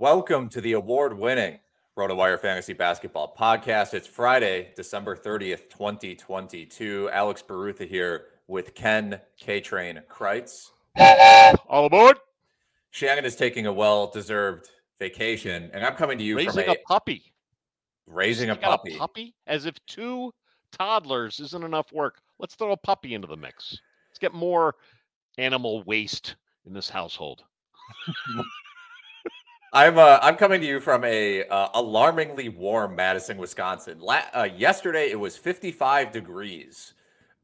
Welcome to the award winning RotoWire Fantasy Basketball Podcast. It's Friday, December 30th, 2022. Alex Barutha here with Ken K Train Crites. All aboard. Shannon is taking a well deserved vacation, and I'm coming to you raising from a, a puppy. Raising a puppy. A puppy? As if two toddlers isn't enough work. Let's throw a puppy into the mix. Let's get more animal waste in this household. I'm uh, I'm coming to you from a uh, alarmingly warm Madison, Wisconsin. La- uh, yesterday it was 55 degrees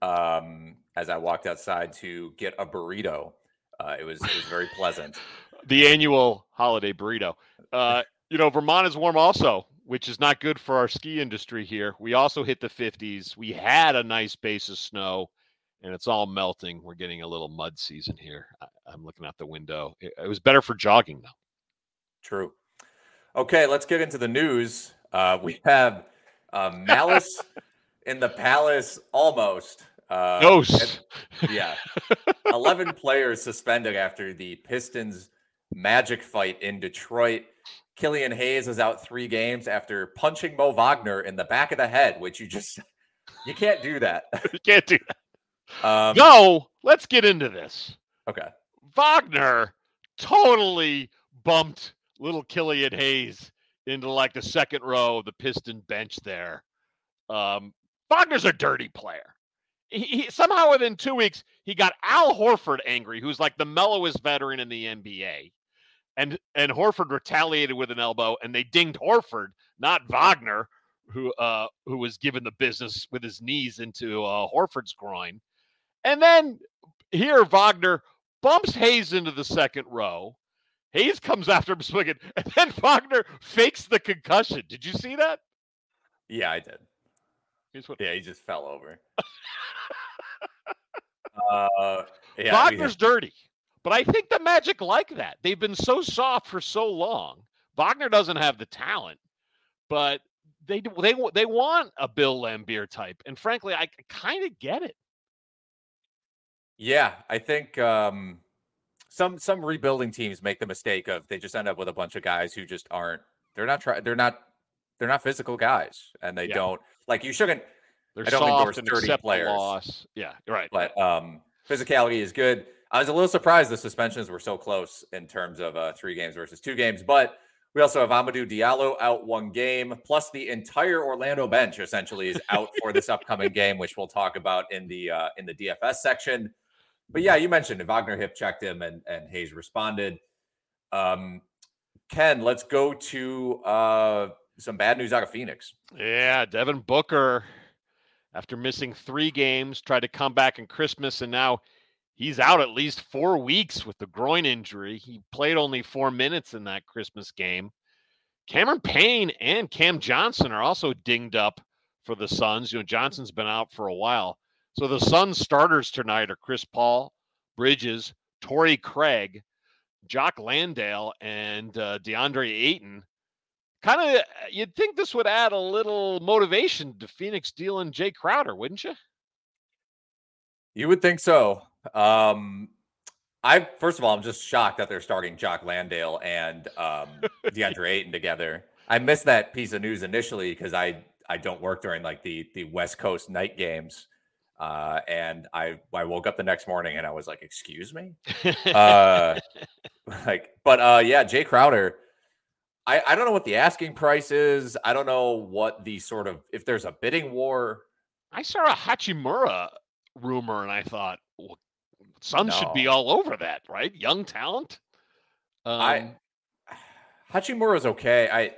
um, as I walked outside to get a burrito. Uh, it was it was very pleasant. The annual holiday burrito. Uh, you know, Vermont is warm also, which is not good for our ski industry here. We also hit the 50s. We had a nice base of snow, and it's all melting. We're getting a little mud season here. I, I'm looking out the window. It, it was better for jogging though. True. Okay, let's get into the news. Uh, we have uh, Malice in the Palace almost. Uh, Ghost. and- yeah. 11 players suspended after the Pistons magic fight in Detroit. Killian Hayes is out three games after punching Mo Wagner in the back of the head, which you just you can't do that. you can't do that. Um, No, let's get into this. Okay. Wagner totally bumped little Killian Hayes into like the second row of the Piston bench there. Um, Wagner's a dirty player. He, he somehow within two weeks he got Al Horford angry, who's like the mellowest veteran in the NBA, and and Horford retaliated with an elbow, and they dinged Horford, not Wagner, who uh who was given the business with his knees into uh, Horford's groin, and then here Wagner bumps Hayes into the second row. Hayes comes after him swinging, and then Wagner fakes the concussion. Did you see that? Yeah, I did. What Yeah, he just fell over. uh, yeah, Wagner's dirty, but I think the Magic like that. They've been so soft for so long. Wagner doesn't have the talent, but they do- they they want a Bill Laimbeer type, and frankly, I kind of get it. Yeah, I think um, some some rebuilding teams make the mistake of they just end up with a bunch of guys who just aren't. They're not trying. They're not. They're not physical guys, and they Yeah. don't like. You shouldn't. They're I don't endorse soft and dirty accept players. loss. Yeah, right. But um, physicality is good. I was a little surprised the suspensions were so close in terms of uh, three games versus two games, but we also have Hamidou Diallo out one game, plus the entire Orlando bench essentially is out for this upcoming game, which we'll talk about in the uh, in the DFS section. But yeah, you mentioned it. Wagner hip checked him, and and Hayes responded. Um, Ken, let's go to uh, some bad news out of Phoenix. Yeah, Devin Booker, after missing three games, tried to come back in Christmas, and now he's out at least four weeks with the groin injury. He played only four minutes in that Christmas game. Cameron Payne and Cam Johnson are also dinged up for the Suns. You know, Johnson's been out for a while. So the Suns starters tonight are Chris Paul, Bridges, Torrey Craig, Jock Landale, and uh, DeAndre Ayton kind of you'd think this would add a little motivation to Phoenix dealing Jae Crowder, wouldn't you? You would think so. Um, I first of all, I'm just shocked that they're starting Jock Landale and um, DeAndre Ayton together. I missed that piece of news initially because I I don't work during like the the West Coast night games. Uh, and I I woke up the next morning and I was like, "Excuse me," uh, like, but uh, yeah, Jae Crowder. I I don't know what the asking price is. I don't know what the sort of if there's a bidding war. I saw a Hachimura rumor and I thought, well, Suns No. should be all over that, right? Young talent. Um, I Hachimura is okay. I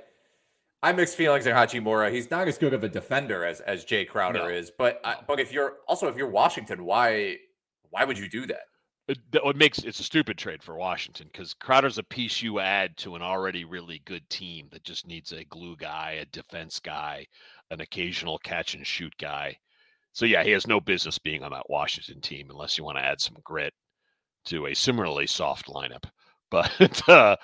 I mixed feelings on Hachimura. He's not as good of a defender as as Jae Crowder No. is, but I, but if you're also if you're Washington, why why would you do that? it, that makes it's a stupid trade for Washington because Crowder's a piece you add to an already really good team that just needs a glue guy, a defense guy, an occasional catch and shoot guy. So yeah, he has no business being on that Washington team unless you want to add some grit to a similarly soft lineup. But uh,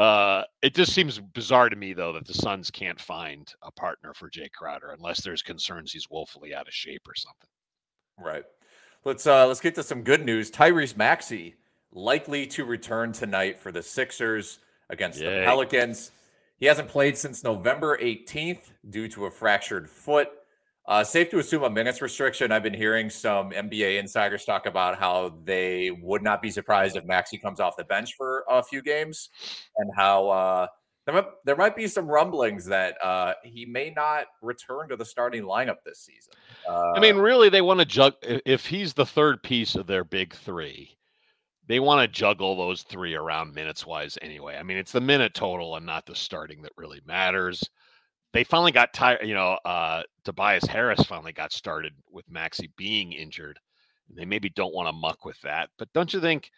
uh, it just seems bizarre to me though that the Suns can't find a partner for Jae Crowder unless there's concerns he's woefully out of shape or something. Right. Let's uh let's get to some good news. Tyrese Maxey likely to return tonight for the Sixers against the Pelicans. He hasn't played since November 18th due to a fractured foot. Uh, safe to assume a minutes restriction. I've been hearing some NBA insiders talk about how they would not be surprised if Maxey comes off the bench for a few games, and how uh, there might, there might be some rumblings that uh, he may not return to the starting lineup this season. Uh, I mean, really, they want to jug. If he's the third piece of their big three, they want to juggle those three around minutes wise anyway. I mean, it's the minute total and not the starting that really matters. They finally got tired. You know, uh, Tobias Harris finally got started with Maxey being injured. They maybe don't want to muck with that, but don't you think?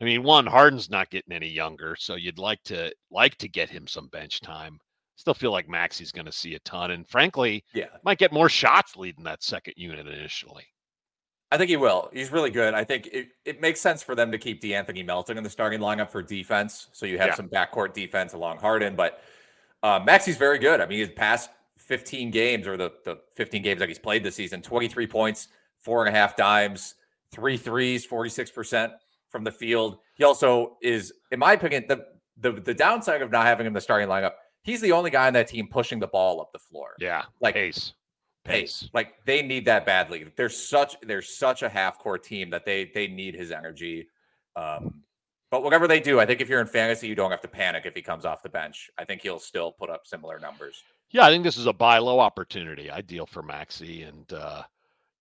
I mean, one Harden's not getting any younger, so you'd like to like to get him some bench time. Still feel like Maxey's going to see a ton, and frankly, yeah, might get more shots leading that second unit initially. I think he will. He's really good. I think it, it makes sense for them to keep DeAnthony Melton in the starting lineup for defense. So you have Yeah. some backcourt defense along Harden. But uh, Maxey's very good. I mean, his past 15 games or the, the 15 games that he's played this season 23 points, four and a half dimes, three threes, 46% from the field. He also is, in my opinion, the, the, the downside of not having him in the starting lineup, he's the only guy on that team pushing the ball up the floor. Yeah, Like, pace, pace. pace. Like they need that badly. There's such there's such a half court team that they they need his energy. Um, but whatever they do, I think if you're in fantasy, you don't have to panic if he comes off the bench. I think he'll still put up similar numbers. Yeah, I think this is a buy low opportunity. Ideal for Maxey, and uh,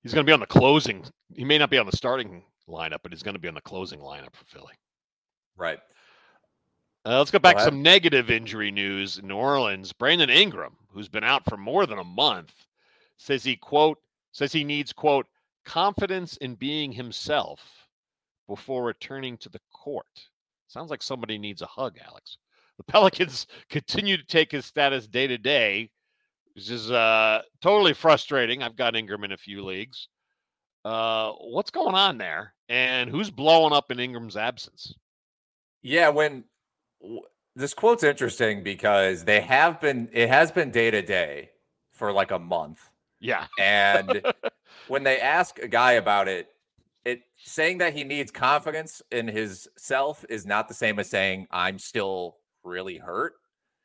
he's going to be on the closing. He may not be on the starting lineup, but he's going to be on the closing lineup for Philly. Right. Uh, let's go back to some negative injury news in New Orleans. Brandon Ingram, who's been out for more than a month, says he quote says he needs quote confidence in being himself before returning to the court. Sounds like somebody needs a hug, Alex. The Pelicans continue to take his status day to day, which is uh, totally frustrating. I've got Ingram in a few leagues. Uh, what's going on there? And who's blowing up in Ingram's absence? Yeah. When this quote's interesting because they have been it has been day to day for like a month. Yeah. And when they ask a guy about it, it saying that he needs confidence in his self is not the same as saying I'm still really hurt.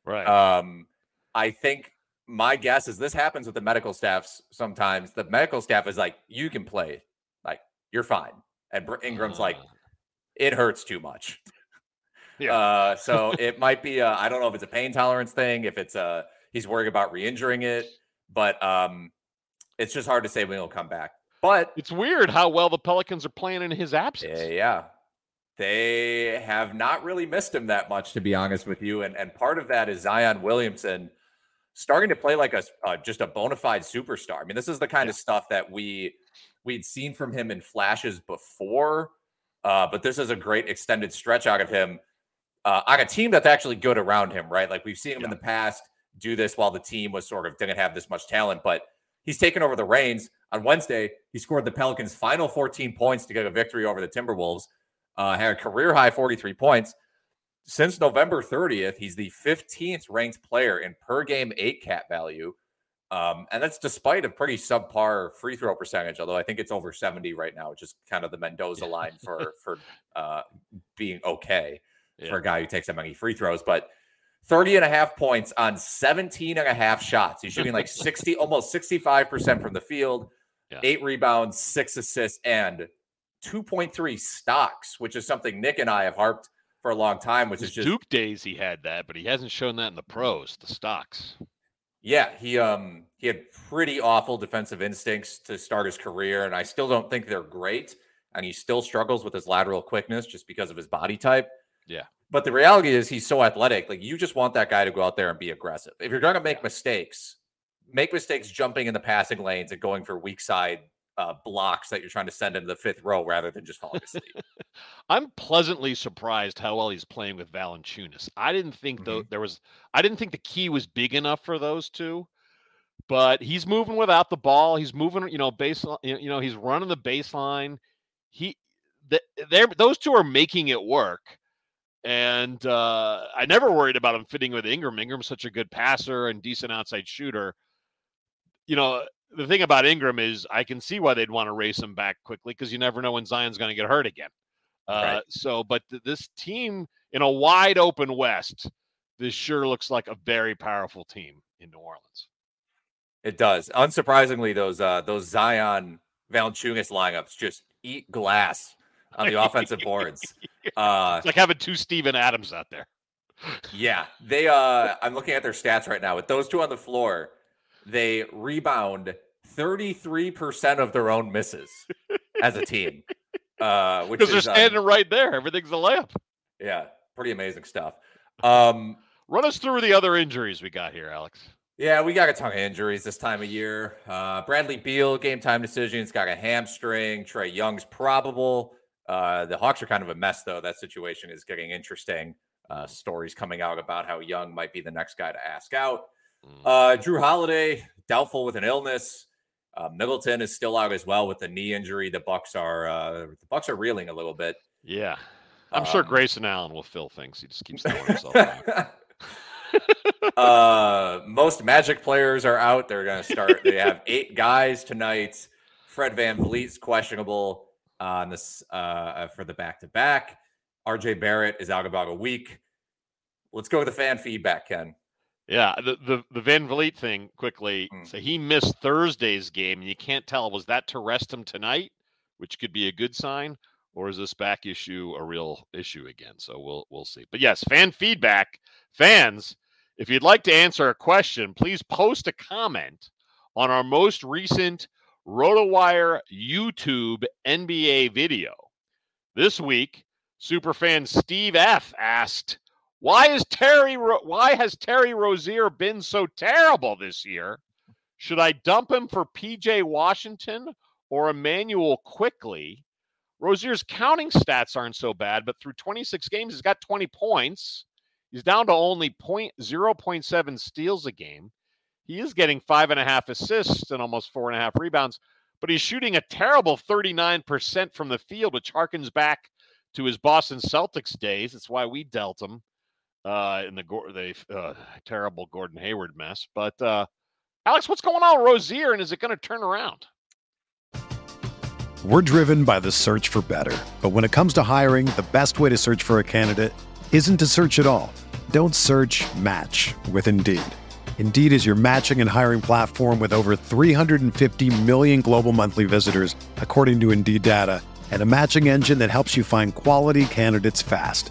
Right. Um, I think my guess is this happens with the medical staffs sometimes. The medical staff is like, you can play, like you're fine, and Ingram's like, Uh, it hurts too much. Yeah. Uh, so it might be. I I don't know if it's a pain tolerance thing, if it's a he's worried about re-injuring it, but um, it's just hard to say when he'll come back. But it's weird how well the Pelicans are playing in his absence. Yeah, yeah. They have not really missed him that much, to be honest with you. And and part of that is Zion Williamson starting to play like a uh, just a bona fide superstar. I mean, this is the kind of stuff that we we'd seen from him in flashes before, uh, but this is a great extended stretch out of him uh, on a team that's actually good around him, right? Like we've seen him in the past do this while the team was sort of didn't have this much talent, but he's taken over the reins. On Wednesday, he scored the Pelicans' final 14 points to get a victory over the Timberwolves. Uh, had a career high 43 points. Since November 30th, he's the 15th ranked player in per game eight cap value. Um, and that's despite a pretty subpar free throw percentage, although I think it's over 70 right now, which is kind of the Mendoza line for for uh, being okay yeah. for a guy who takes that many free throws. But 30 and a half points on 17 and a half shots. He's shooting like 60, almost 65% from the field, yeah. eight rebounds, six assists, and 2.3 stocks, which is something Nick and I have harped for a long time, which His is just Duke days he had that, but he hasn't shown that in the pros, the stocks. Yeah, he um he had pretty awful defensive instincts to start his career, and I still don't think they're great. And he still struggles with his lateral quickness just because of his body type. Yeah. But the reality is he's so athletic. Like you just want that guy to go out there and be aggressive. If you're going to make mistakes, make mistakes jumping in the passing lanes and going for weak side uh, blocks that you're trying to send into the fifth row rather than just falling asleep. I'm pleasantly surprised how well he's playing with Valanciunas. I didn't think mm-hmm. though there was I didn't think the key was big enough for those two, but he's moving without the ball. He's moving, you know, baseline. You know, he's running the baseline. He, they're those two are making it work. And uh, I never worried about him fitting with Ingram. Ingram's such a good passer and decent outside shooter. You know, the thing about Ingram is I can see why they'd want to race him back quickly because you never know when Zion's going to get hurt again. Uh, right. So, but th- this team in a wide open West, this sure looks like a very powerful team in New Orleans. It does. Unsurprisingly, those uh, those Zion Valanciunas lineups just eat glass on the offensive boards. Uh, it's like having two Steven Adams out there. yeah, they. Uh, I'm looking at their stats right now. With those two on the floor, they rebound 33 percent of their own misses as a team. Uh, because they're um, standing um, right there. Everything's a layup. Yeah, pretty amazing stuff. Um, Run us through the other injuries we got here, Alex. Yeah, we got a ton of injuries this time of year. Uh, Bradley Beal, game time decisions, got a hamstring. Trae Young's probable. Uh, the Hawks are kind of a mess, though. That situation is getting interesting. Uh, stories coming out about how Young might be the next guy to ask out. Mm. Uh, Jrue Holiday, doubtful with an illness. Uh, Middleton is still out as well with the knee injury. The Bucks are uh, the Bucks are reeling a little bit. Yeah, I'm um, sure Grayson Allen will fill things. He just keeps throwing himself. uh, most Magic players are out. They're going to start. they have eight guys tonight. Fred VanVleet's questionable on this uh, for the back to back. RJ Barrett is out about a week. Let's go with the fan feedback, Ken. Yeah, the the, the VanVleet thing quickly. Mm. So he missed Thursday's game, and you can't tell was that to rest him tonight, which could be a good sign, or is this back issue a real issue again? So we'll we'll see. But yes, fan feedback, fans. If you'd like to answer a question, please post a comment on our most recent RotoWire YouTube NBA video. This week, superfan Steve F asked, "Why is Terry why has Terry Rozier been so terrible this year? Should I dump him for PJ Washington or Immanuel Quickley? Rozier's counting stats aren't so bad, but through 26 games, he's got 20 points. He's down to only point, 0.7 steals a game. He is getting five and a half assists and almost four and a half rebounds, but he's shooting a terrible 39% from the field, which harkens back to his Boston Celtics days. That's why we dealt him uh, in the, the uh, terrible Gordon Hayward mess. But uh, Alex, what's going on with Rozier, and is it going to turn around? We're driven by the search for better. But when it comes to hiring, the best way to search for a candidate isn't to search at all. Don't search match with Indeed. Indeed is your matching and hiring platform with over 350 million global monthly visitors, according to Indeed data, and a matching engine that helps you find quality candidates fast.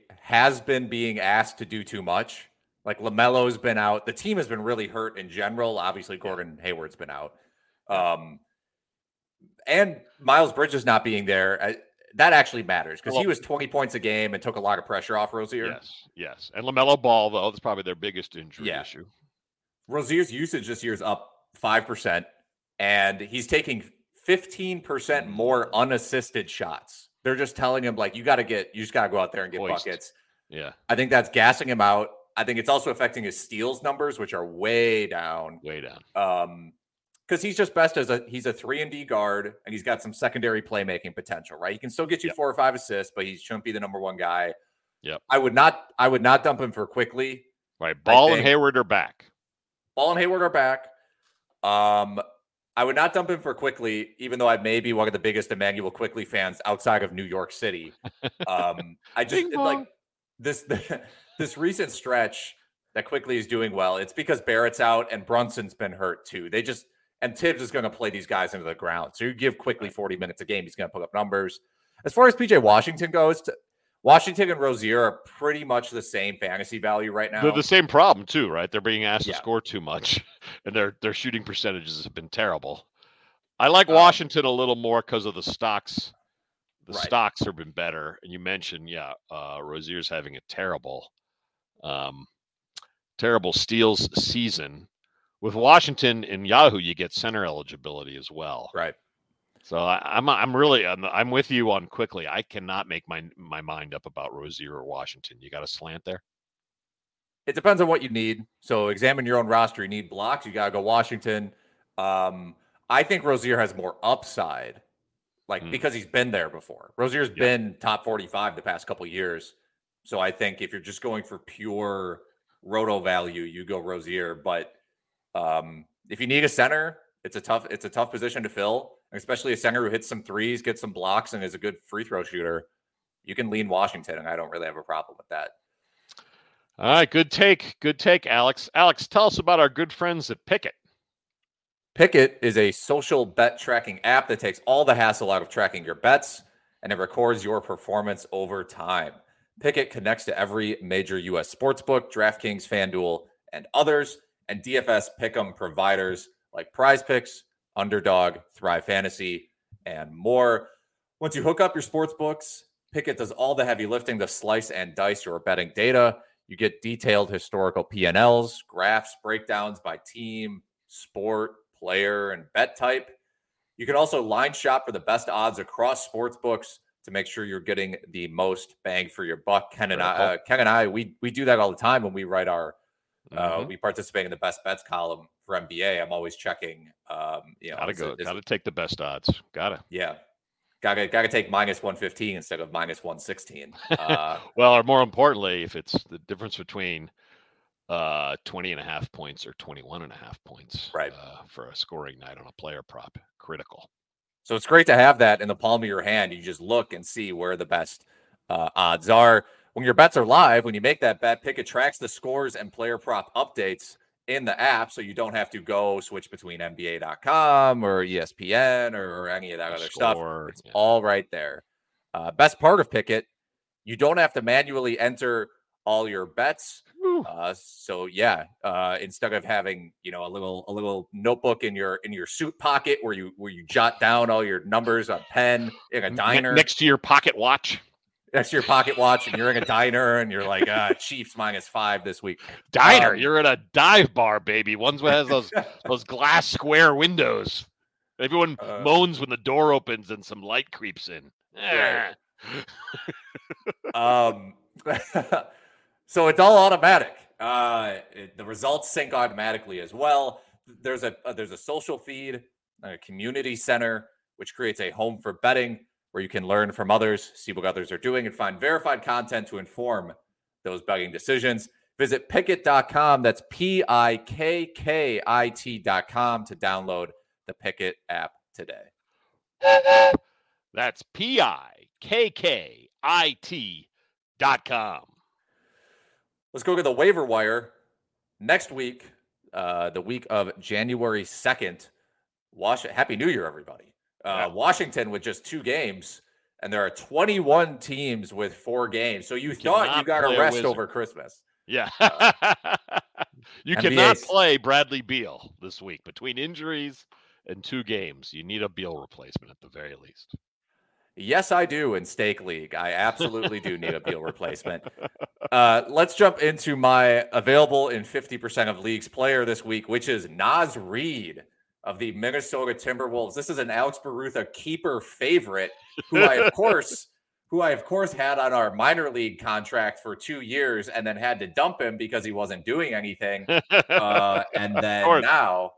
has been being asked to do too much. Like LaMelo's been out. The team has been really hurt in general. Obviously, Gordon Hayward's been out. Um, and Miles Bridges not being there, uh, that actually matters because well, he was 20 points a game and took a lot of pressure off Rozier. Yes, yes. And LaMelo Ball, though, that's probably their biggest injury yeah. issue. Rozier's usage this year is up 5%, and he's taking 15% more unassisted shots. They're just telling him, like, you got to get, you just got to go out there and get Hoist. buckets. Yeah. I think that's gassing him out. I think it's also affecting his steals numbers, which are way down. Way down. Um, because he's just best as a he's a three and D guard and he's got some secondary playmaking potential, right? He can still get you yep. four or five assists, but he shouldn't be the number one guy. Yep. I would not I would not dump him for Quickley. Right. Ball and Hayward are back. Ball and Hayward are back. Um, I would not dump him for Quickley, even though I may be one of the biggest Immanuel Quickley fans outside of New York City. Um, I just like this this recent stretch that Quickley is doing well. It's because Barrett's out and Brunson's been hurt too. They just and Thibs is going to play these guys into the ground. So you give Quickley 40 minutes a game, he's going to put up numbers. As far as PJ Washington goes, Washington and Rozier are pretty much the same fantasy value right now. They're the same problem too, right? They're being asked yeah. to score too much, and their their shooting percentages have been terrible. I like um, Washington a little more because of the stocks. The right. stocks have been better, and you mentioned, yeah, uh, Rozier's having a terrible, um, terrible steals season with Washington and Yahoo, you get center eligibility as well. Right. So I, am I'm, I'm really I'm, I'm with you on Quickley. I cannot make my my mind up about Rozier or Washington. You got a slant there. It depends on what you need. So examine your own roster. You need blocks. You got to go Washington. Um, I think Rozier has more upside, like mm. because he's been there before. Rozier's yeah. been top 45 the past couple years. So I think if you're just going for pure roto value, you go Rozier. But um, if you need a center, it's a tough it's a tough position to fill, especially a center who hits some threes, gets some blocks, and is a good free throw shooter. You can lean Washington, and I don't really have a problem with that. All right, good take, good take, Alex. Alex, tell us about our good friends at Pikkit. Pikkit is a social bet tracking app that takes all the hassle out of tracking your bets and it records your performance over time. Pikkit connects to every major U.S. sportsbook, DraftKings, FanDuel, and others and DFS pick'em providers like Prize Picks, Underdog, Thrive Fantasy, and more. Once you hook up your sports books, Pikkit does all the heavy lifting to slice and dice your betting data. You get detailed historical P&Ls, graphs, breakdowns by team, sport, player, and bet type. You can also line shop for the best odds across sports books to make sure you're getting the most bang for your buck. Ken and I, uh, Ken and I, we we do that all the time when we write our. Uh, Mhm. we participate in the best bets column for NBA. I'm always checking. Um, you know, gotta it- go. Gotta take the best odds. Gotta. yeah, gotta gotta take minus 115 instead of minus 116. Uh, Well, or more importantly, if it's the difference between uh 20 and a half points or 21 and a half points Right. uh, for a scoring night on a player prop, critical. So it's great to have that in the palm of your hand. You just look and see where the best uh, odds are. When your bets are live, when you make that bet, Pikkit tracks the scores and player prop updates in the app, so you don't have to go switch between NBA.com or ESPN or, or any of that other stuff. It's yeah. all right there. Uh, best part of Pikkit, you don't have to manually enter all your bets. Uh, so yeah, uh, instead of having you know a little a little notebook in your in your suit pocket where you where you jot down all your numbers on pen in a diner next to your pocket watch. next to your pocket watch, and you're in a diner and you're like, ah, Chiefs minus five this week. Diner. Um, You're in a dive bar, baby. One's that has those those glass square windows. Everyone Uh, moans when the door opens and some light creeps in. Eh. Um, so it's all automatic. Uh, it- the results sync automatically as well. There's a uh, there's a social feed, a community center, which creates a home for betting where you can learn from others, see what others are doing, and find verified content to inform those betting decisions. Visit pikkit.com. That's P I K K I T.com to download the Pikkit app today. That's P I K K I T dot com. Let's go to the waiver wire. Next week, uh, the week of January 2nd, Wash- Happy New Year, everybody. Uh, Yeah. Washington with just two games, and there are 21 teams with four games. So you thought you got a a rest wizard. over Christmas. Yeah. Uh, you NBA cannot play Bradley Beal this week between injuries and two games. You need a Beal replacement at the very least. Yes, I do in Stake League. I absolutely do need a Beal replacement. Uh, let's jump into my available in 50% of leagues player this week, which is Naz Reid of the Minnesota Timberwolves. This is an Alex Barutha keeper favorite, who I, of course, who I, of course, had on our minor league contract for two years and then had to dump him because he wasn't doing anything. Uh, and then now,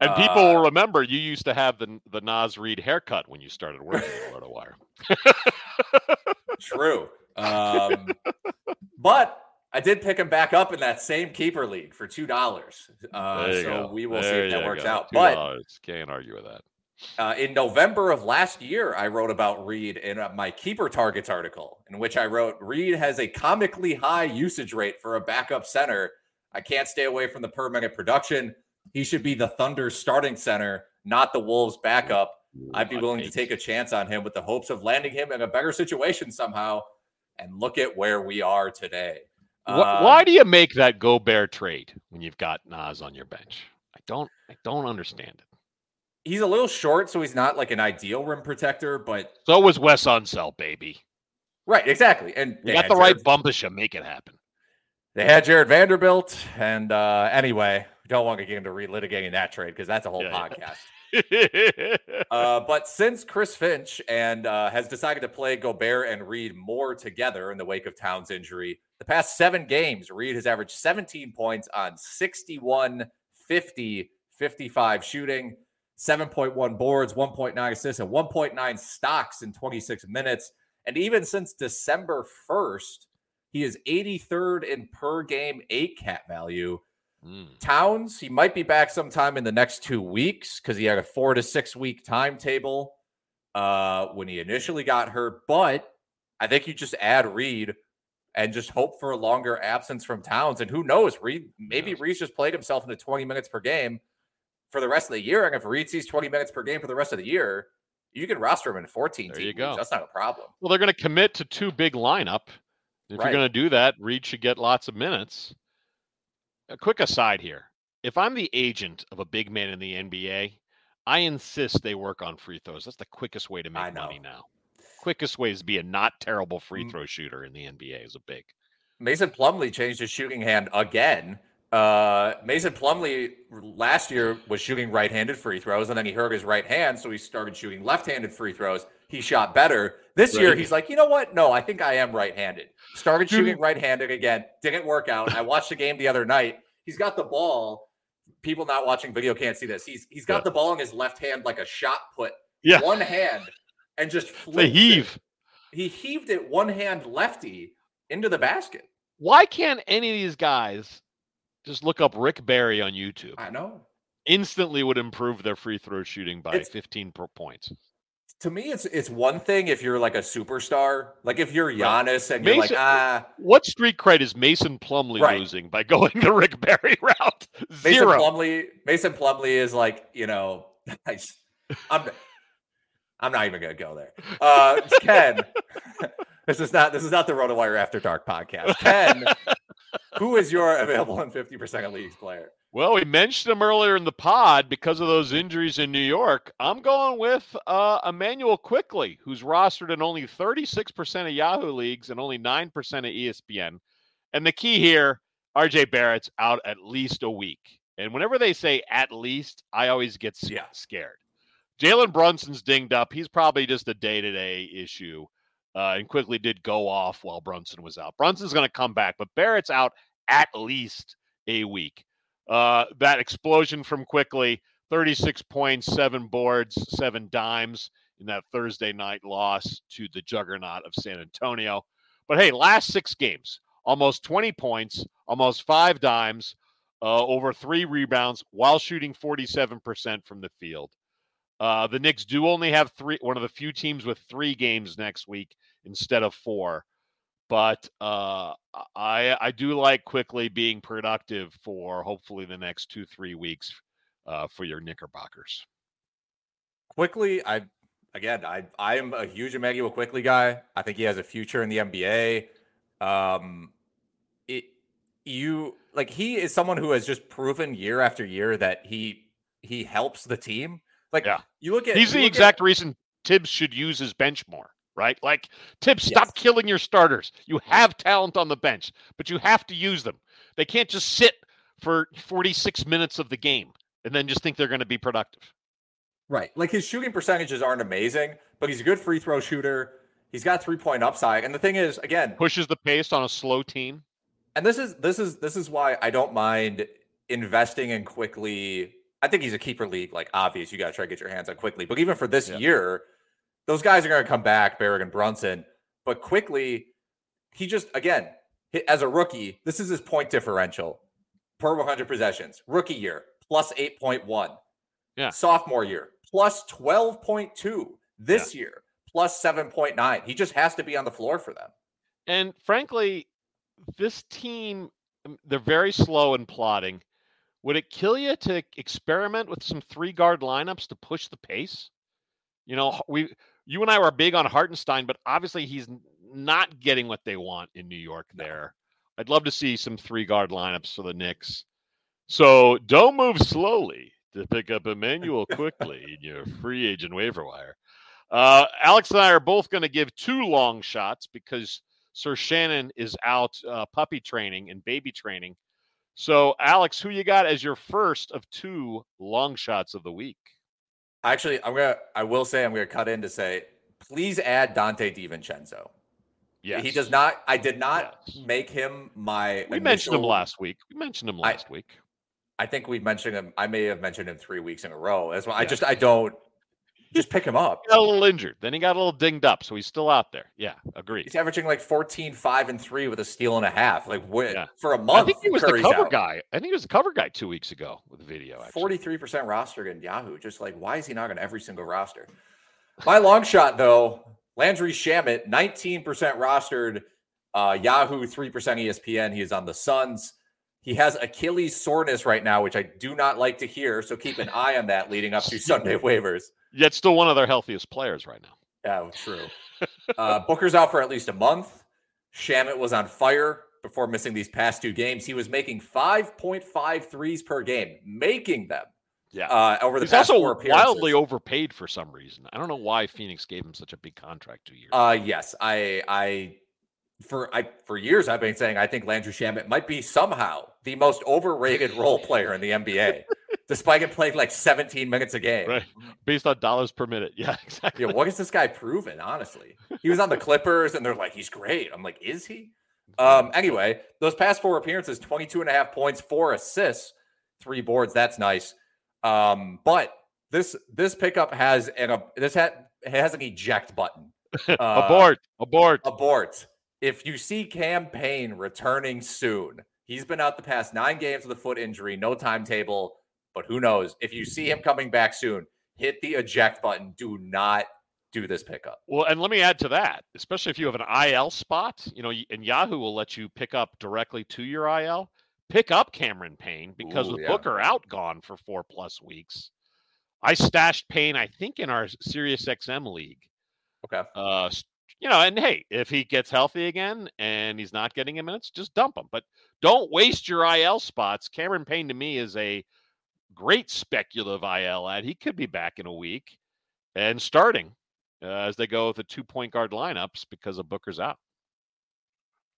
and people uh, will remember you used to have the the Naz Reid haircut when you started working at RotoWire. True. Um, but I did pick him back up in that same keeper league for two dollars. Uh, so go. we will see if that works go. out. But $2. Can't argue with that. uh, in November of last year, I wrote about Reid in uh, my keeper targets article, in which I wrote Reid has a comically high usage rate for a backup center. I can't stay away from the per minute production. He should be the Thunder starting center, not the Wolves backup. I'd be willing to take a chance on him with the hopes of landing him in a better situation somehow. And look at where we are today. Um, Why do you make that Gobert trade when you've got Naz on your bench? I don't. I don't understand it. he's a little short, so he's not like an ideal rim protector, but So was Wes Unseld, baby. right, exactly. And You got the right Jared- bumpish to make it happen. They had Jarred Vanderbilt, and uh, anyway, don't want to get into relitigating that trade because that's a whole Yeah, yeah. podcast. Uh, but since Chris Finch and uh, has decided to play Gobert and Reid more together in the wake of Towns' injury, the past seven games, Reid has averaged 17 points on 61, 50, 55 shooting, 7.1 boards, 1.9 assists, and 1.9 stocks in 26 minutes. And even since December 1st, he is 83rd in per game eight cap value. Mm. Towns, he might be back sometime in the next two weeks because he had a four to six week timetable uh, when he initially got hurt. But I think you just add Reid and just hope for a longer absence from Towns. And who knows, Reid, maybe knows? Reid's just played himself into 20 minutes per game for the rest of the year. And if Reid sees 20 minutes per game for the rest of the year, you can roster him in 14 There you go. That's not a problem. Well, they're going to commit to two big lineup. If Right. you're going to do that, Reid should get lots of minutes. A quick aside here: if I'm the agent of a big man in the NBA, I insist they work on free throws. That's the quickest way to make money now. Quickest way is to be a not terrible free throw shooter in the NBA is a big. Mason Plumlee changed his shooting hand again. Uh, Mason Plumlee last year was shooting right-handed free throws, and then he hurt his right hand, so he started shooting left-handed free throws. He shot better. This right. year, he's like, you know what? No, I think I am right-handed. Started shooting right-handed again. Didn't work out. I watched the game the other night. He's got the ball. People not watching video can't see this. He's he's got yeah. the ball in his left hand like a shot put. Yeah. One hand and just the heave. It. He heaved it one hand lefty into the basket. Why can't any of these guys just look up Rick Barry on YouTube. I know. Instantly would improve their free throw shooting by it's, 15 per points. To me, it's it's one thing if you're like a superstar, like if you're Giannis and Mason, you're like, ah. What street cred is Mason Plumlee right. losing by going the Rick Barry route? Zero. Mason Plumlee. Mason Plumlee is like, you know, I'm I'm not even gonna go there. Uh, Ken, this is not this is not the RotoWire After Dark podcast. Ken, who is your available in 50% of leagues player? Well, we mentioned him earlier in the pod because of those injuries in New York. I'm going with uh, Immanuel Quickley, who's rostered in only 36% of Yahoo leagues and only 9% of ESPN. And the key here, RJ Barrett's out at least a week. And whenever they say at least, I always get yeah. scared. Jalen Brunson's dinged up. He's probably just a day to day issue uh, and Quickley did go off while Brunson was out. Brunson's going to come back, but Barrett's out at least a week. Uh, that explosion from Quickley 36 points, seven boards, seven dimes in that Thursday night loss to the juggernaut of San Antonio. But hey, last six games, almost 20 points, almost five dimes, uh, over three rebounds while shooting 47% from the field. Uh, the Knicks do only have three, one of the few teams with three games next week instead of four. But uh, I I do like Quickley being productive for hopefully the next two three weeks uh, for your Knickerbockers. Quickley, I again I I am a huge Immanuel Quickley guy. I think he has a future in the NBA. Um, it you like he is someone who has just proven year after year that he he helps the team. Like yeah. you look at he's the exact at, reason Thibs should use his bench more right? Like, stop yes. killing your starters. You have talent on the bench, but you have to use them. They can't just sit for 46 minutes of the game and then just think they're going to be productive. Right. Like his shooting percentages aren't amazing, but he's a good free throw shooter. He's got three point upside. And the thing is, again, pushes the pace on a slow team. And this is this is this is why I don't mind investing in Quickley. I think he's a keeper league, like obvious. You got to try to get your hands on Quickley. But even for this yeah. year, those guys are going to come back, Barrett and Brunson. But Quickley, he just again as a rookie, this is his point differential per 100 possessions. Rookie year plus 8.1. Yeah. Sophomore year plus 12.2. This yeah. year plus 7.9. He just has to be on the floor for them. And frankly, this team, um, they're very slow in plotting. Would it kill you to experiment with some three guard lineups to push the pace? You know, we you and I were big on Hartenstein, but obviously he's not getting what they want in New York there. I'd love to see some three guard lineups for the Knicks. So don't move slowly to pick up Immanuel Quickley in your free agent waiver wire. Uh, Alex and I are both going to give two long shots because Sir Shannon is out uh, puppy training and baby training. So, Alex, who you got as your first of two long shots of the week? Actually, I'm gonna. I will say I'm gonna cut in to say, please add Donte DiVincenzo. Yeah, he does not. I did not yes. make him my. We initial, mentioned him last week. We mentioned him last I, week. I think we mentioned him. I may have mentioned him three weeks in a row. As well. Yeah. I just I don't. Just pick him up. He got a little injured. Then he got a little dinged up, so he's still out there. Yeah, agree. He's averaging like 14, 5, and 3 with a steal and a half. Like what yeah. for a month. I think he was Curry's the cover out. guy. I think he was the cover guy two weeks ago with the video. Actually. 43% roster in Yahoo. Just like why is he not on every single roster? My long shot though, Landry Shamet, 19% rostered, uh, Yahoo, 3% ESPN. He is on the Suns. He has Achilles soreness right now, which I do not like to hear. So keep an eye on that leading up to Sunday waivers. Yet still one of their healthiest players right now. Yeah, true. uh, Booker's out for at least a month. Shamet was on fire before missing these past two games. He was making 5.5 threes per game, making them. Yeah. Uh, over the He's past also four wildly overpaid for some reason. I don't know why Phoenix gave him such a big contract two years. Uh, yes, I I for I for years I've been saying I think Landry Shamet might be somehow the most overrated role player in the NBA, despite him playing like 17 minutes a game. Right. Based on dollars per minute. Yeah, exactly. Yeah, what is this guy proven? Honestly, he was on the Clippers, and they're like, he's great. I'm like, is he? Um. Anyway, those past four appearances, 22 and a half points, four assists, three boards. That's nice. Um. But this this pickup has an uh, this hat has an eject button. Uh, abort. Abort. Abort if you see Cam Payne returning soon, he's been out the past nine games with a foot injury, no timetable, but who knows? If you see him coming back soon, hit the eject button. Do not do this pickup. Well, and let me add to that, especially if you have an IL spot, you know, and Yahoo will let you pick up directly to your IL. Pick up Cameron Payne because Ooh, with yeah. Booker out gone for four plus weeks, I stashed Payne, I think, in our Sirius XM league. Okay. Uh, you know, and hey, if he gets healthy again and he's not getting him minutes, just dump him. But don't waste your IL spots. Cameron Payne to me is a great speculative IL ad. He could be back in a week and starting uh, as they go with the two point guard lineups because of Booker's out.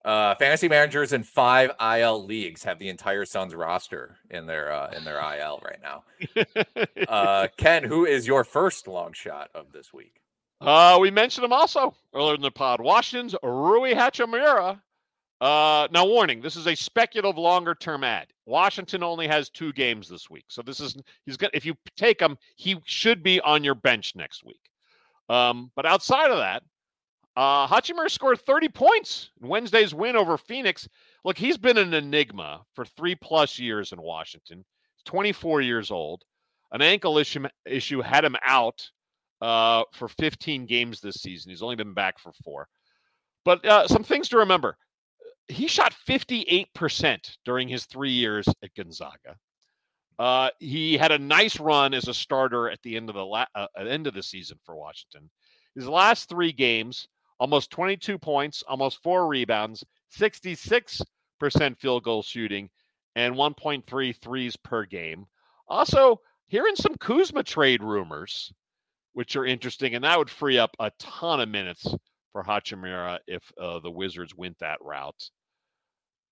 Uh, fantasy managers in five IL leagues have the entire Suns roster in their uh, in their IL right now. uh, Ken, who is your first long shot of this week? Uh, we mentioned him also earlier in the pod. Washington's Rui Hachimura. Uh, now, warning: this is a speculative, longer-term ad. Washington only has two games this week, so this is he's got. If you take him, he should be on your bench next week. Um, but outside of that, uh, Hachimura scored 30 points in Wednesday's win over Phoenix. Look, he's been an enigma for three plus years in Washington. He's 24 years old. An ankle issue issue had him out uh, for 15 games this season. He's only been back for four. But uh, some things to remember he shot 58% during his three years at Gonzaga. Uh, he had a nice run as a starter at the end of the la- uh, end of the season for Washington. His last three games, almost 22 points, almost four rebounds, 66% field goal shooting, and 1.3 threes per game. Also, hearing some Kuzma trade rumors which are interesting, and that would free up a ton of minutes for Hachimura if uh, the Wizards went that route.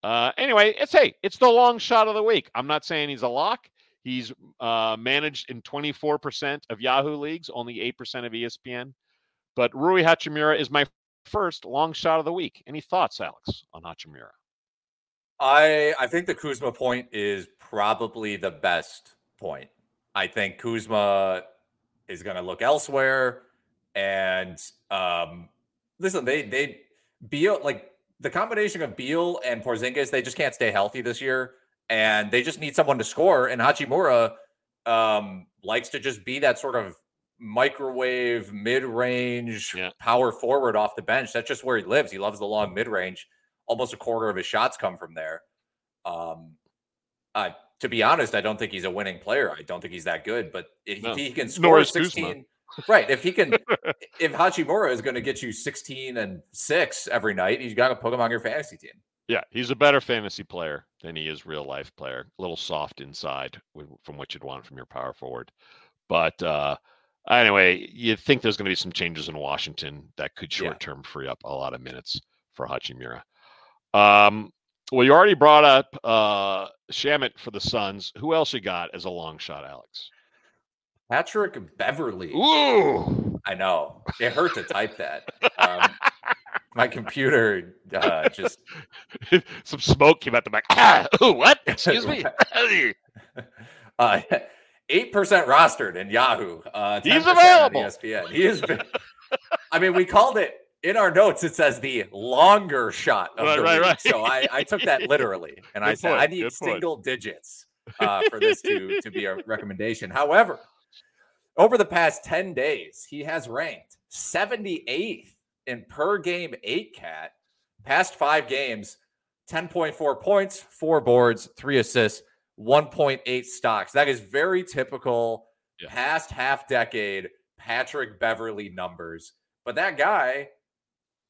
Uh, anyway, it's hey, it's the long shot of the week. I'm not saying he's a lock. He's uh, managed in 24% of Yahoo leagues, only 8% of ESPN. But Rui Hachimura is my first long shot of the week. Any thoughts, Alex, on Hachimura? I I think the Kuzma point is probably the best point. I think Kuzma is going to look elsewhere. And um, listen, they they Beal like the combination of Beal and Porzingis, they just can't stay healthy this year, and they just need someone to score. And Hachimura um, likes to just be that sort of microwave mid-range yeah. power forward off the bench. That's just where he lives. He loves the long mid-range. Almost a quarter of his shots come from there. Um, uh, to be honest, I don't think he's a winning player. I don't think he's that good. But if no. he can score 16, right? If he can, if Hachimura is going to get you 16 and six every night, you got to put him on your fantasy team. Yeah, he's a better fantasy player than he is real life player. A little soft inside from what you'd want from your power forward. But uh, anyway, you think there's going to be some changes in Washington that could short term yeah. free up a lot of minutes for Hachimura. Um, well, you already brought up uh, Shamet for the Suns. Who else you got as a long shot, Alex? Patrick Beverley. Ooh, I know it hurt to type that. Um, my computer uh, just some smoke came out the back. Ah, ooh, what? Excuse me. uh, eight percent rostered in Yahoo. Uh, He's available. ESPN. He is. I mean, we called it in our notes it says the longer shot of right, the right, right. So I, I took that literally, and I said point. I need single point. digits uh, for this to to be a recommendation. However, over the past ten days, he has ranked 78th in per game eight cat. Past five games, 10.4 points, four boards, three assists, 1.8 stocks. That is very typical yeah. past half decade Patrick Beverley numbers. But that guy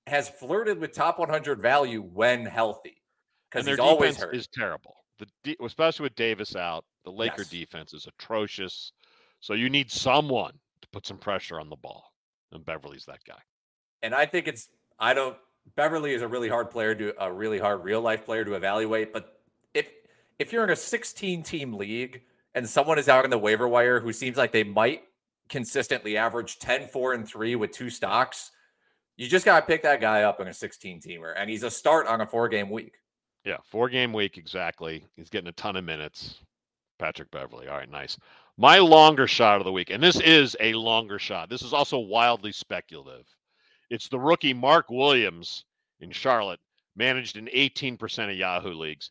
has flirted with top 100 value when healthy because he's always hurt. Is terrible. The especially with Davis out, the Laker yes. defense is atrocious. So you need someone to put some pressure on the ball, and Beverley's that guy. And I think it's I don't Beverley is a really hard player to a really hard real life player to evaluate. But if if you're in a 16 team league and someone is out on the waiver wire who seems like they might consistently average 10, 4, and 3 with two stocks, you just gotta pick that guy up in a 16 teamer. And he's a start on a four game week. Yeah, four game week exactly. He's getting a ton of minutes. Patrick Beverley. All right, nice. My longer shot of the week, and this is a longer shot. This is also wildly speculative. It's the rookie Mark Williams in Charlotte, managed in 18% of Yahoo leagues.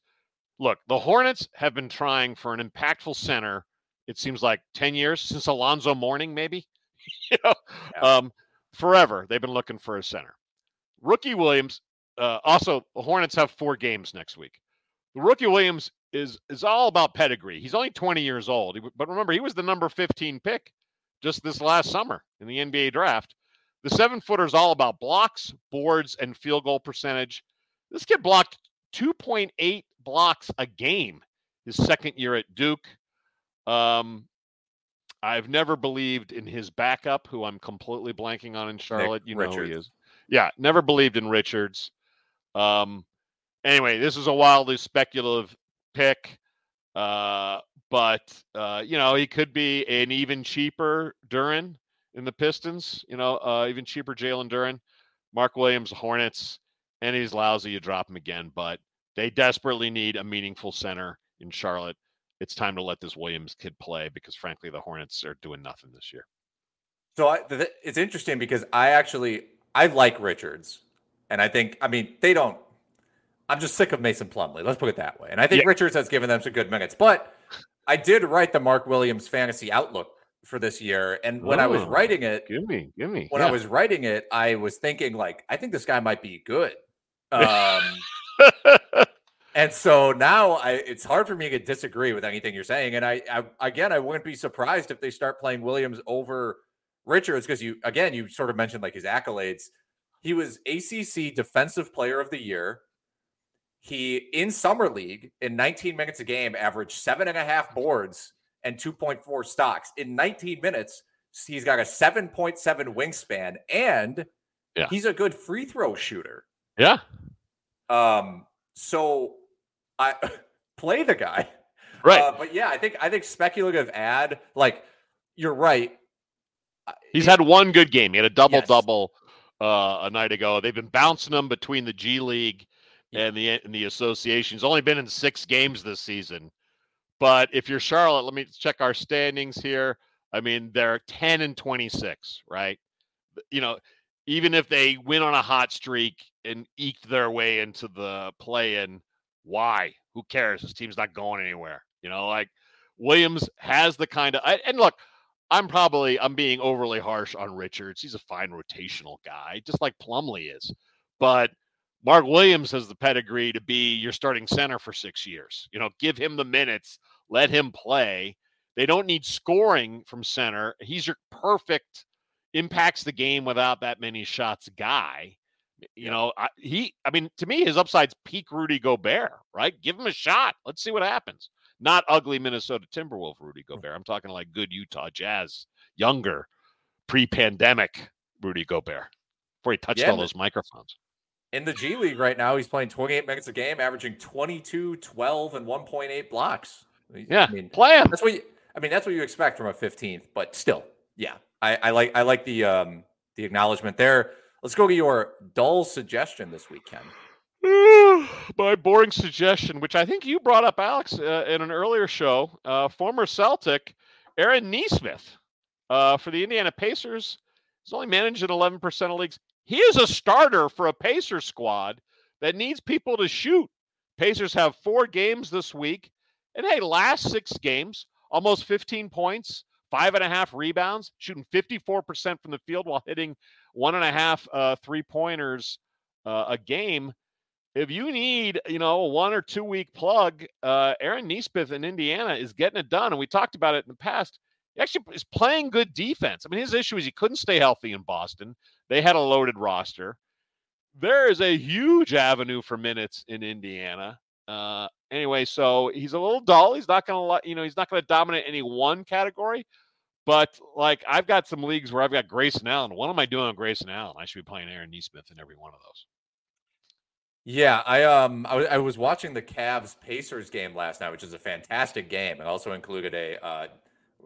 Look, the Hornets have been trying for an impactful center. It seems like 10 years since Alonzo Mourning, maybe. you know, yeah. um, forever they've been looking for a center. Rookie Williams. Uh, also, the Hornets have four games next week. The rookie Williams is is all about pedigree. He's only 20 years old, but remember he was the number 15 pick just this last summer in the NBA draft. The seven footer is all about blocks, boards, and field goal percentage. This kid blocked 2.8 blocks a game his second year at Duke. Um, I've never believed in his backup, who I'm completely blanking on in Charlotte. Nick you know Richards. who he is. Yeah, never believed in Richards. Um, anyway, this is a wildly speculative pick. Uh, but uh, you know, he could be an even cheaper Duren in the Pistons. You know, uh, even cheaper Jalen Duren, Mark Williams, Hornets, and he's lousy. You drop him again, but they desperately need a meaningful center in Charlotte. It's time to let this Williams kid play because, frankly, the Hornets are doing nothing this year. So I, th- it's interesting because I actually I like Richards, and I think I mean they don't. I'm just sick of Mason Plumlee. Let's put it that way. And I think yeah. Richards has given them some good minutes, but I did write the Mark Williams fantasy outlook for this year. And when oh, I was oh, writing it, give me, give me. When yeah. I was writing it, I was thinking like, I think this guy might be good. Um, and so now I, it's hard for me to disagree with anything you're saying. And I, I again, I wouldn't be surprised if they start playing Williams over Richards because you, again, you sort of mentioned like his accolades. He was ACC Defensive Player of the Year. He in summer league in 19 minutes a game averaged seven and a half boards and 2.4 stocks. In 19 minutes, he's got a 7.7 wingspan and yeah. he's a good free throw shooter. Yeah. Um, so I play the guy. Right. Uh, but yeah, I think I think speculative ad, like you're right. He's had one good game. He had a double yes. double uh, a night ago. They've been bouncing him between the G League and the and the association. He's only been in six games this season. But if you're Charlotte, let me check our standings here. I mean, they're 10 and 26, right? You know, even if they win on a hot streak and eked their way into the play in, why? Who cares? This team's not going anywhere. You know, like Williams has the kind of and look, I'm probably I'm being overly harsh on Richards. He's a fine rotational guy, just like Plumlee is. But Mark Williams has the pedigree to be your starting center for six years. You know, give him the minutes, let him play. They don't need scoring from center. He's your perfect impacts the game without that many shots guy. You know, I, he, I mean, to me, his upside's peak Rudy Gobert, right? Give him a shot. Let's see what happens. Not ugly Minnesota Timberwolf Rudy. Gobert. I'm talking like good Utah Jazz, younger, pre pandemic Rudy Gobert before he touched yeah, all those microphones in the G League right now, he's playing 28 minutes a game, averaging 22, 12, and 1.8 blocks. Yeah, I mean, play him. That's what you, I mean. That's what you expect from a 15th, but still, yeah, I, I like I like the um the acknowledgement there. Let's go to your dull suggestion this week, Ken. My boring suggestion, which I think you brought up, Alex, uh, in an earlier show, uh, former Celtic Aaron Nesmith uh, for the Indiana Pacers. He's only managed in 11% of leagues. He is a starter for a Pacer squad that needs people to shoot. Pacers have four games this week. And hey, last six games, almost 15 points, five and a half rebounds, shooting 54% from the field while hitting one and a half uh, three pointers uh, a game. If you need, you know, a one or two week plug, uh, Aaron Nesmith in Indiana is getting it done. And we talked about it in the past. He actually is playing good defense. I mean, his issue is he couldn't stay healthy in Boston. They had a loaded roster. There is a huge avenue for minutes in Indiana. Uh, anyway, so he's a little dull. He's not going to, you know, he's not going to dominate any one category. But like, I've got some leagues where I've got Grayson Allen. What am I doing on Grayson Allen? I should be playing Aaron Nesmith in every one of those. Yeah, I um I, I was watching the Cavs Pacers game last night, which is a fantastic game. It also included a uh,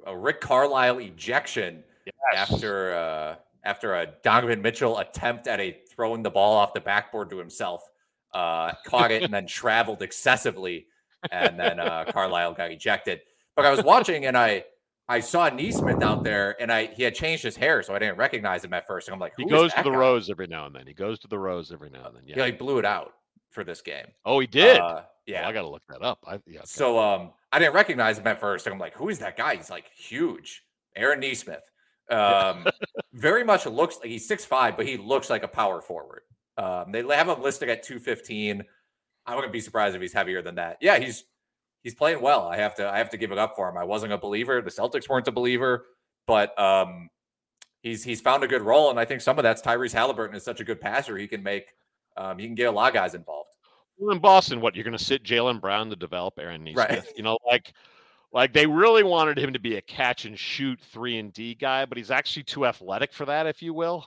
a Rick Carlisle ejection yes. after uh, after a Donovan Mitchell attempt at a throwing the ball off the backboard to himself, uh, caught it and then traveled excessively, and then uh, Carlisle got ejected. But I was watching and I I saw Nesmith out there, and I he had changed his hair, so I didn't recognize him at first. And I'm like, he goes to the guy? rose every now and then. He goes to the rose every now and then. Yeah, he like blew it out for this game. Oh, he did. Uh, yeah, well, I got to look that up. I, yeah, okay. So um, I didn't recognize him at first. And I'm like, who is that guy? He's like huge, Aaron Nesmith. Um, very much looks like he's six five, but he looks like a power forward. Um, they have him listed at 215. I wouldn't be surprised if he's heavier than that. Yeah, he's he's playing well. I have to I have to give it up for him. I wasn't a believer. The Celtics weren't a believer, but um, he's he's found a good role, and I think some of that's Tyrese Halliburton is such a good passer. He can make um, he can get a lot of guys involved. Well, in Boston, what you're going to sit Jaylen Brown to develop Aaron Nesmith? Right. You know, like like they really wanted him to be a catch and shoot three and D guy, but he's actually too athletic for that, if you will.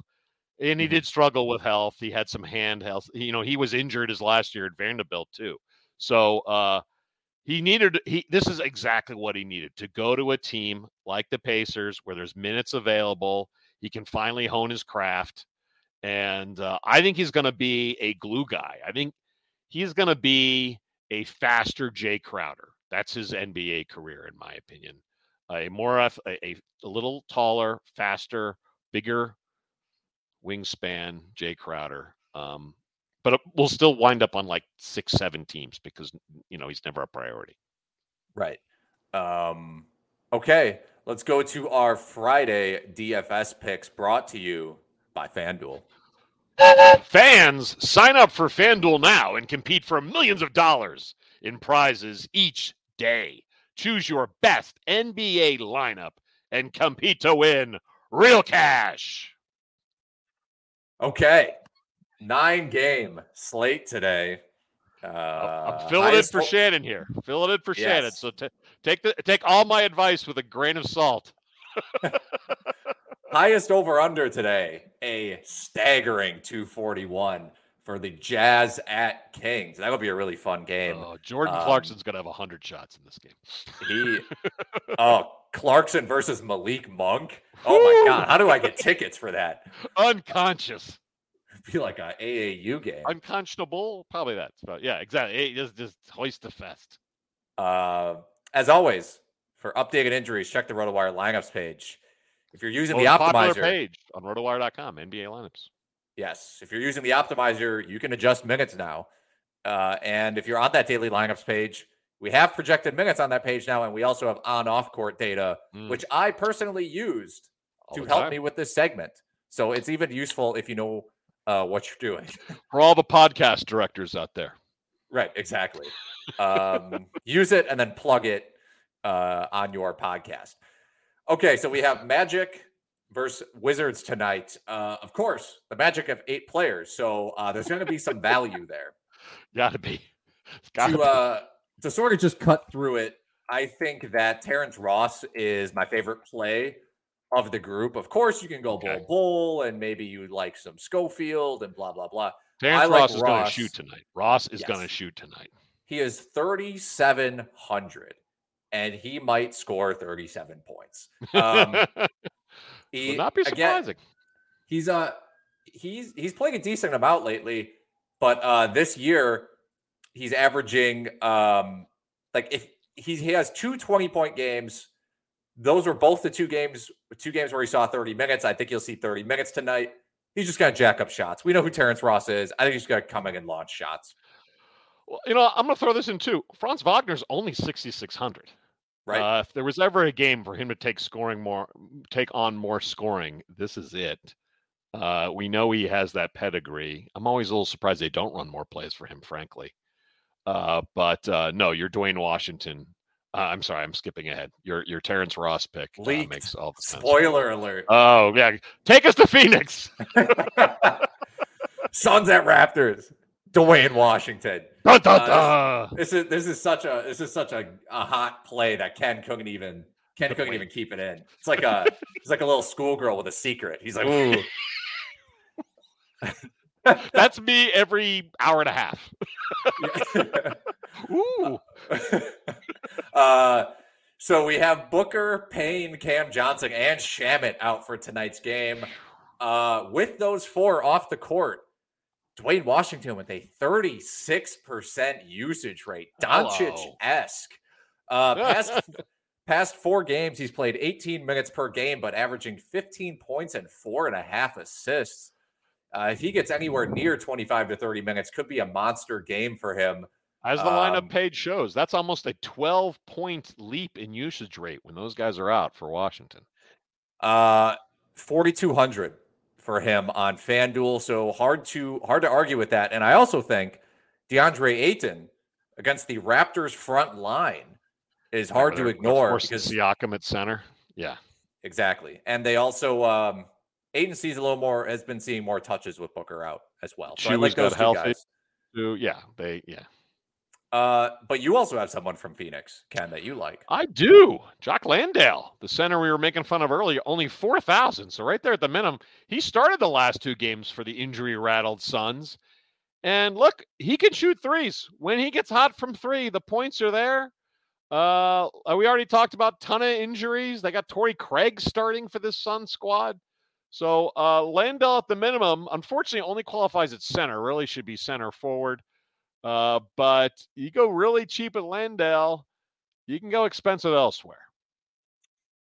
And he mm-hmm. did struggle with health. He had some hand health. You know, he was injured his last year at Vanderbilt too. So uh, he needed he this is exactly what he needed to go to a team like the Pacers where there's minutes available. He can finally hone his craft. And uh, I think he's going to be a glue guy. I think he's going to be a faster Jae Crowder. That's his NBA career, in my opinion. A more a, a, little taller, faster, bigger wingspan Jae Crowder. Um, but we'll still wind up on like six, seven teams because you know he's never a priority. Right. Um, okay, let's go to our Friday DFS picks brought to you by FanDuel. Fans, sign up for FanDuel now and compete for millions of dollars in prizes each day. Choose your best NBA lineup and compete to win real cash. Okay nine game slate today. Uh, I'm filling it for ho- Shannon here. Filling it in for yes. Shannon. So t- take the take all my advice with a grain of salt. highest over under today, a staggering 241 for the Jazz at Kings. That would be a really fun game. Oh, Jordan um, Clarkson's going to have 100 shots in this game. He, oh, Clarkson versus Malik Monk. Oh my God. How do I get tickets for that? Unconscious. be like a AAU game. Unconscionable, probably that. But yeah, exactly. just just hoist the fest. Uh, as always, for updated injuries, check the RotoWire lineups page. If you're using the optimizer page on rotowire.com, NBA lineups. Yes, if you're using the optimizer, you can adjust minutes now. Uh, and if you're on that daily lineups page, we have projected minutes on that page now, and we also have on-off court data, mm. which I personally used All to help me with this segment. So it's even useful if you know uh, what you're doing. For all the podcast directors out there. Right, exactly. Um, use it and then plug it uh, on your podcast. Okay, so we have Magic versus Wizards tonight. Uh, of course, the Magic have eight players, so uh, there's going to be some value there. Got to be. Gotta to. Uh, to sort of just cut through it, I think that Terrence Ross is my favorite play of the group. Of course, you can go okay. Bol Bol, and maybe you like some Schofield and blah blah blah. Terrence Ross like is going to shoot tonight. Ross is yes. going to shoot tonight. He is thirty seven hundred, and he might score thirty seven points. Um, he Would not be surprising. Again, he's uh he's he's playing a decent amount lately, but uh this year he's averaging um like if he, he has two 20 point games those were both the two games, two games where he saw 30 minutes. I think you'll see 30 minutes tonight. He's just going to jack up shots. We know who Terrence Ross is. I think he's going to come in and launch shots. Well, you know, I'm going to throw this in too. Franz Wagner's only 6,600. Right. Uh, if there was ever a game for him to take scoring more, take on more scoring, this is it. Uh, we know he has that pedigree. I'm always a little surprised they don't run more plays for him, frankly. Uh, but uh, no, you're Duane Washington uh, I'm sorry, I'm skipping ahead. Your your Terrence Ross pick uh, makes all the sense. Spoiler alert. Oh yeah, take us to Phoenix. Suns at Raptors. Duane Washington. Da, da, da. Uh, this, is this is such a this is such a, a hot play that Ken couldn't even Ken couldn't Wait. even keep it in. It's like a it's like a little schoolgirl with a secret. He's like, ooh. That's me every hour and a half. Ooh. Uh, so we have Booker, Payne, Cam Johnson, and Shamet out for tonight's game. Uh, with those four off the court, Duane Washington with a 36% usage rate, Doncic esque. Uh, past, past four games, he's played 18 minutes per game, but averaging 15 points and four and a half assists. Uh, if he gets anywhere near 25 to 30 minutes, could be a monster game for him. As the lineup Um, page shows, that's almost a 12 point leap in usage rate when those guys are out for Washington. Uh, 4,200 for him on FanDuel. So hard to hard to argue with that. And I also think DeAndre Ayton against the Raptors front line is hard to ignore because Siakam at center. Yeah. exactly. And they also um Ayton sees a little more has been seeing more touches with Booker out as well. So I like those got two healthy. guys. Yeah. They, yeah. Uh, but you also have someone from Phoenix, Ken, that you like. I do. Jock Landale, the center we were making fun of earlier, only 4,000. So right there at the minimum. He started the last two games for the injury rattled Suns. And look, he can shoot threes. When he gets hot from three, the points are there. Uh, we already talked about ton of injuries. They got Torrey Craig starting for this Sun squad. So uh, Landale at the minimum, unfortunately, only qualifies at center. Really should be center forward. Uh, but you go really cheap at Landale, you can go expensive elsewhere.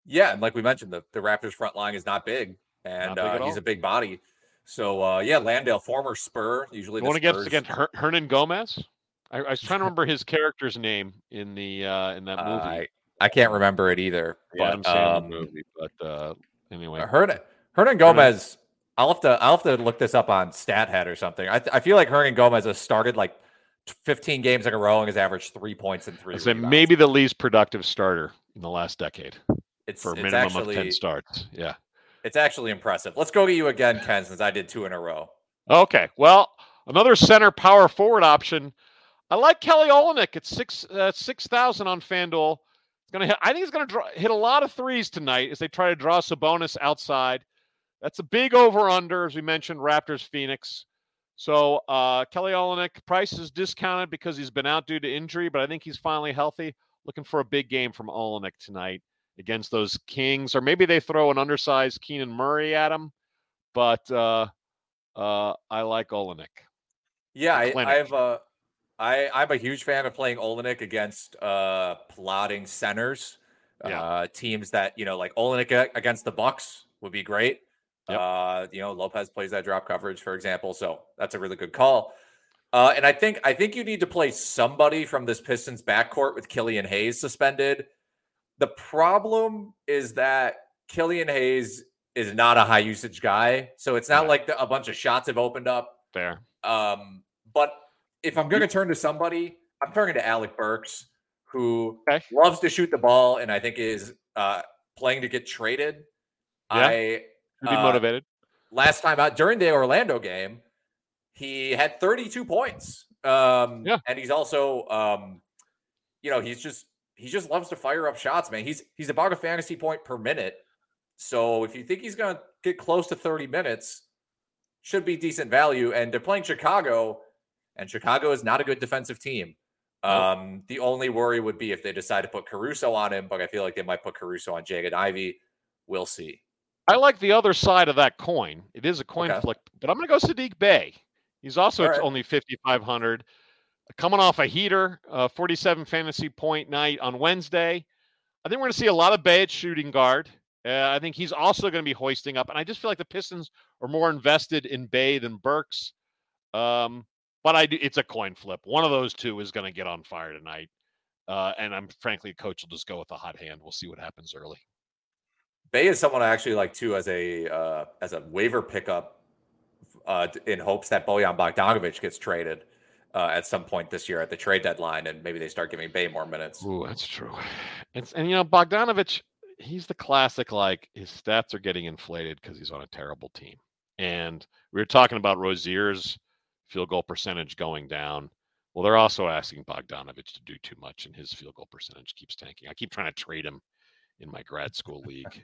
Yeah, and like we mentioned, the, the Raptors front line is not big, and Not big uh, he's a big body. So uh, yeah, Landale, former Spur, usually the Going against against Her- Hernangomez. I, I was trying to remember his character's name in the uh, in that movie. I, I can't remember it either. the Adam but um, movie. But uh, anyway, Hernan, Hernangomez. I'll have to I'll have to look this up on StatHead or something. I, I feel like Hernangomez has started like 15 games in a row and has averaged three points and three. Say maybe the least productive starter in the last decade it's, for a minimum actually of ten starts. Yeah. it's actually impressive. Let's go to you again, Ken, since I did two in a row. Okay. Well, another center power forward option. I like Kelly Olynyk at six uh, six thousand on FanDuel. It's gonna hit. I think he's gonna draw, hit a lot of threes tonight as they try to draw Sabonis outside. That's a big over under, as we mentioned. Raptors Phoenix. So uh, Kelly Olynyk price is discounted because he's been out due to injury, but I think he's finally healthy. Looking for a big game from Olynyk tonight against those Kings, or maybe they throw an undersized Keegan Murray at him. But uh, uh, I like Olynyk. Yeah, I, clinic. I've uh, I I'm a huge fan of playing Olynyk against uh plotting centers. Yeah. Uh teams that, you know, like Olynyk against the Bucks would be great. Yep. Uh, you know, Lopez plays that drop coverage, for example. So that's a really good call. Uh, and I think I think you need to play somebody from this Pistons backcourt with Killian Hayes suspended. The problem is that Killian Hayes is not a high usage guy, so it's not Right. like the, a bunch of shots have opened up. Fair. Um, but if I'm going to turn to somebody, I'm turning to Alec Burks, who Okay. loves to shoot the ball and I think is uh, playing to get traded. Yeah. I be Uh, motivated. last time out during the Orlando game, he had 32 points. Um, Yeah. and he's also, um, you know, he's just he just loves to fire up shots, man. He's he's about a fantasy point per minute. So if you think he's gonna get close to 30 minutes, should be decent value. And they're playing Chicago, and Chicago is not a good defensive team. Um, the only worry would be if they decide to put Caruso on him, but I feel like they might put Caruso on Jaden Ivey. We'll see. I like the other side of that coin. It is a coin Okay. flick, but I'm going to go Saddiq Bey. He's also right. only 5,500. Coming off a heater, uh, 47 fantasy point night on Wednesday. I think we're going to see a lot of Bey at shooting guard. Uh, I think he's also going to be hoisting up. And I just feel like the Pistons are more invested in Bey than Burks. Um, but I do, it's a coin flip. One of those two is going to get on fire tonight. Uh, and I'm frankly, a coach will just go with a hot hand. We'll see what happens early. Bey is someone I actually like too as a uh, as a waiver pickup uh, in hopes that Bojan Bogdanovic gets traded uh, at some point this year at the trade deadline, and maybe they start giving Bey more minutes. Ooh, that's true. It's and you know Bogdanovic, he's the classic like his stats are getting inflated because he's on a terrible team. And we were talking about Rozier's field goal percentage going down. Well, they're also asking Bogdanovic to do too much, and his field goal percentage keeps tanking. I keep trying to trade him in my grad school league.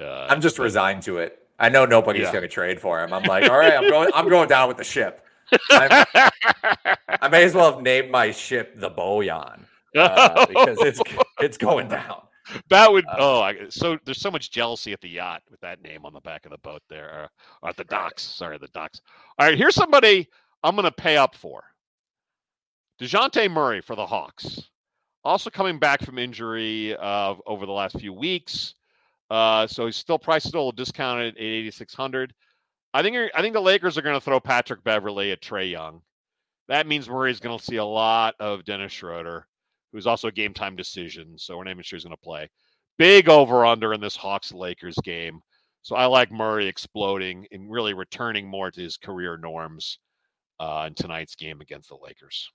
Uh, I'm just resigned to it. I know nobody's Yeah. going to trade for him. I'm like, all right, I'm going. I'm going down with the ship. I, may as well have named my ship the Bojan uh, because it's it's going down. that would uh, oh I, so there's so much jealousy at the yacht with that name on the back of the boat there or, or at the docks sorry the docks all right here's somebody i'm going to pay up for DeJounte Murray for the Hawks. Also coming back from injury uh, over the last few weeks. Uh, so he's still price still discounted at 8600. I think I think the Lakers are going to throw Patrick Beverley at Trae Young. That means Murray's going to see a lot of Dennis Schroeder, who's also a game time decision. So we're not even sure he's going to play. Big over under in this Hawks Lakers game. So I like Murray exploding and really returning more to his career norms uh, in tonight's game against the Lakers.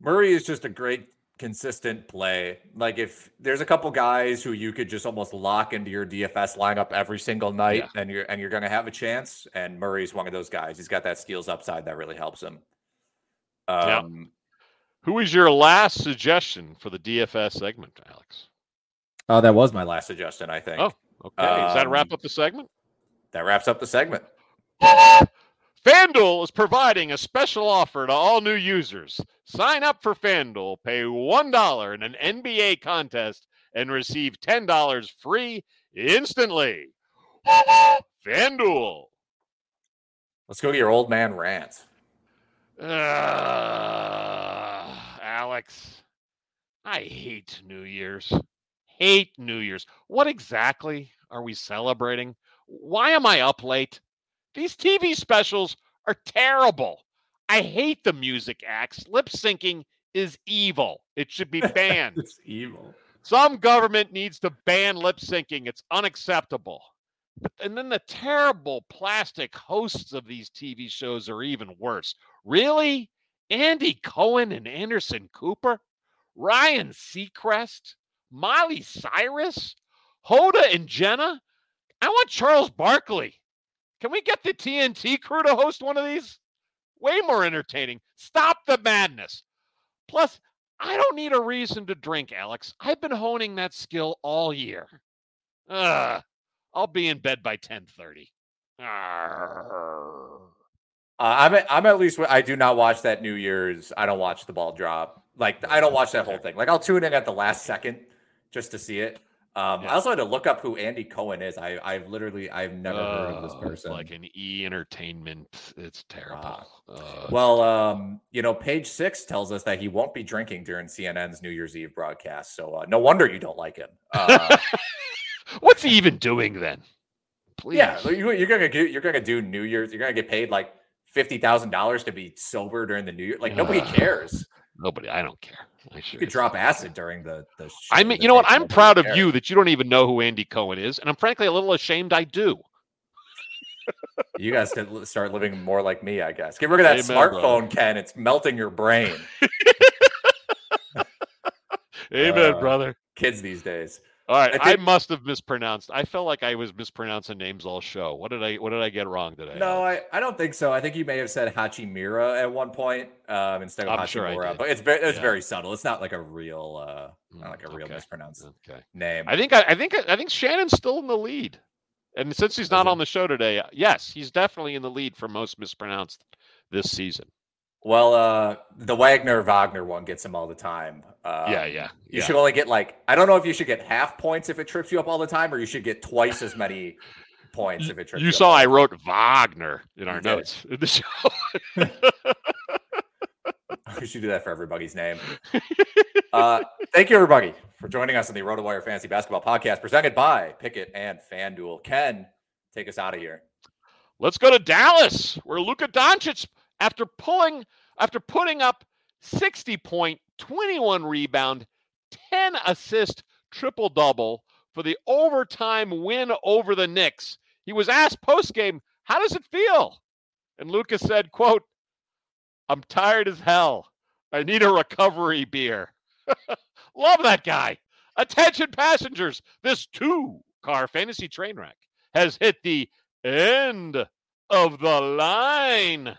Murray is just a great consistent play. Like if there's a couple guys who you could just almost lock into your DFS lineup every single night and you're and you're going to have a chance and Murray's one of those guys. He's got that steals upside that really helps him. Yeah. Um Who is your last suggestion for the DFS segment, Alex? oh, that was my last suggestion, I think. Oh, Okay, does that wrap Um, up the segment? That wraps up the segment. FanDuel is providing a special offer to all new users. Sign up for FanDuel, pay $1 in an NBA contest, and receive $10 free instantly. FanDuel. Let's go to your old man rant. Uh, Alex, I hate New Year's. Hate New Year's. What exactly are we celebrating? Why am I up late? These TV specials are terrible. I hate the music acts. Lip syncing is evil. It should be banned. It's evil. Some government needs to ban lip syncing. It's unacceptable. And then the terrible plastic hosts of these TV shows are even worse. Really? Andy Cohen and Anderson Cooper? Ryan Seacrest? Miley Cyrus? Hoda and Jenna? I want Charles Barkley. Can we get the TNT crew to host one of these? Way more entertaining. Stop the madness. Plus, I don't need a reason to drink, Alex. I've been honing that skill all year. Ugh. I'll be in bed by 10:30. Arr. Uh, I'm at, I'm at least I do not watch that New Year's. I don't watch the ball drop. Like I don't watch that whole thing. Like I'll tune in at the last second just to see it. Um, Yeah. I also had to look up who Andy Cohen is. I I've literally I've never heard of this Uh, person. Like an E Entertainment. It's terrible. Uh, well, um, you know, page six tells us that he won't be drinking during CNN's New Year's Eve broadcast. So uh, no wonder you don't like him. Uh, what's he even doing then? Please. yeah, you, you're gonna get, you're gonna do New Year's. You're gonna get paid like fifty thousand dollars to be sober during the New Year. Like nobody cares. Nobody. I don't care. I You could drop acid during the the. I mean, you know what? I'm proud of you that you don't even know who Andy Cohen is, and I'm frankly a little ashamed I do. You guys could l- start living more like me, I guess. Get rid of that Amen, smartphone, brother. Ken. It's melting your brain. Amen, Uh, brother. Kids these days. All right, I I, must have mispronounced. I felt like I was mispronouncing names all show. What did I? What did I get wrong today? No, I, I don't think so. I think you may have said Hachimura at one point um, instead of I'm Hachimura, did. but it's very it's Yeah. very subtle. It's not like a real uh, not Mm, like a real okay. mispronounced Okay. name. I think I, I think I think Shannon's still in the lead, and since he's not on the show today, yes, he's definitely in the lead for most mispronounced this season. Well, uh, the Wagner Wagner one gets him all the time. Um, yeah, yeah, You yeah. should only get like I don't know if you should get half points if it trips you up all the time, or you should get twice as many points if it trips you, You saw I wrote Wagner in our notes in the show. We should do that for everybody's name. uh, thank you, everybody, for joining us on the RotoWire Fantasy Basketball Podcast, presented by Pikkit and FanDuel. Ken, take us out of here. Let's go to Dallas, where Luka Doncic, after pulling, after putting up 60 point, 21 rebound, 10 assist, triple double for the overtime win over the Knicks. He was asked post game, "How does it feel?" And Luka said, "Quote: I'm tired as hell. I need a recovery beer." Love that guy. Attention passengers, this two-car fantasy train wreck has hit the end of the line.